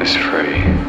is free.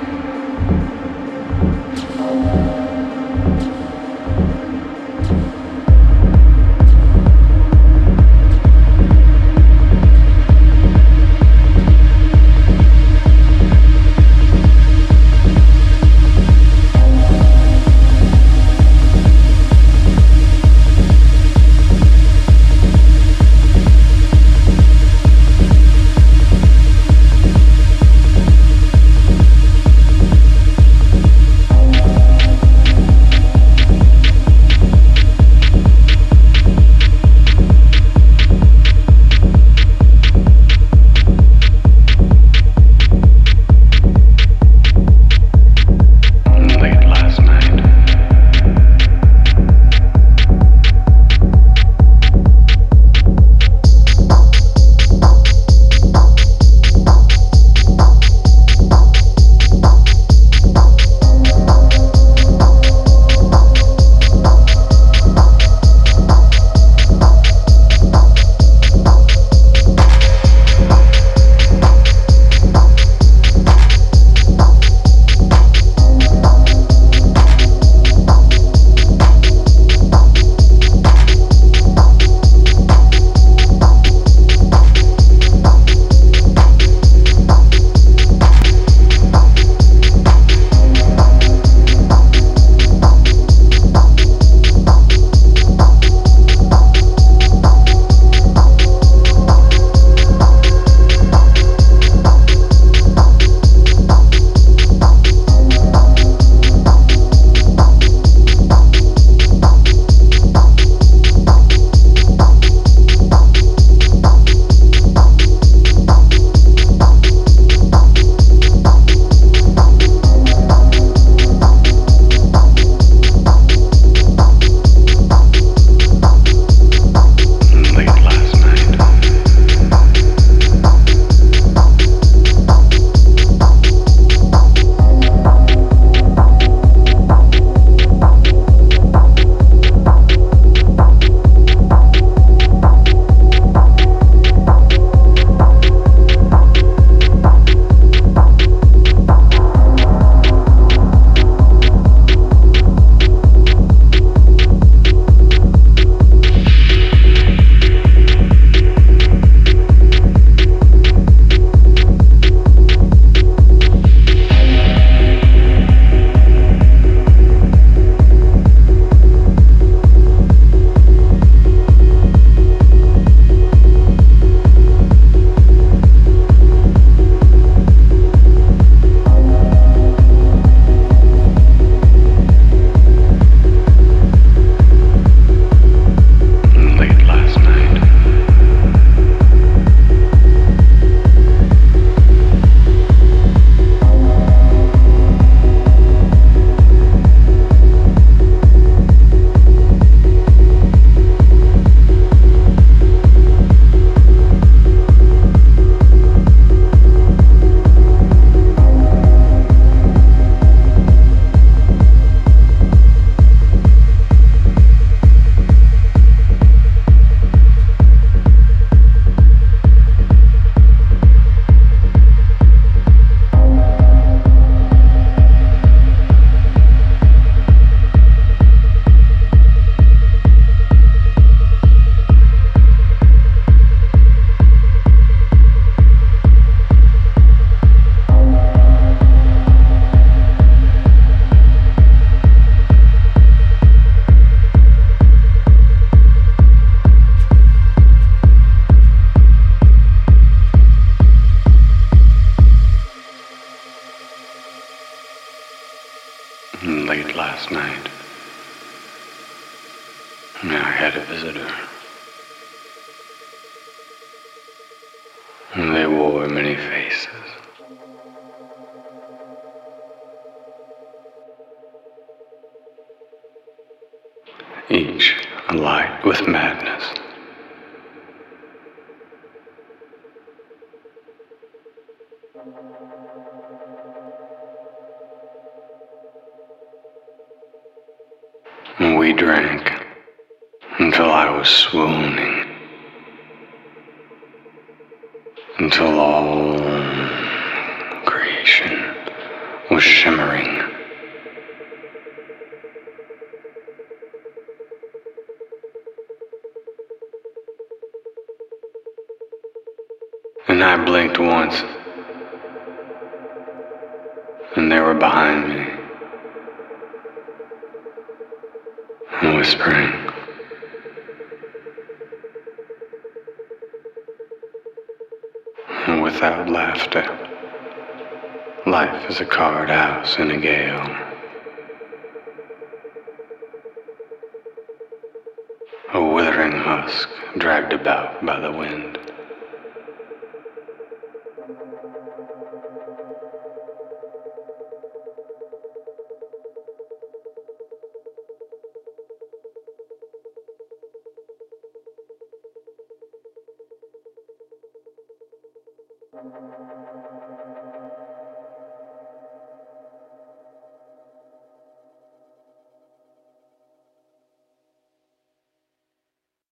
last night. In a gale.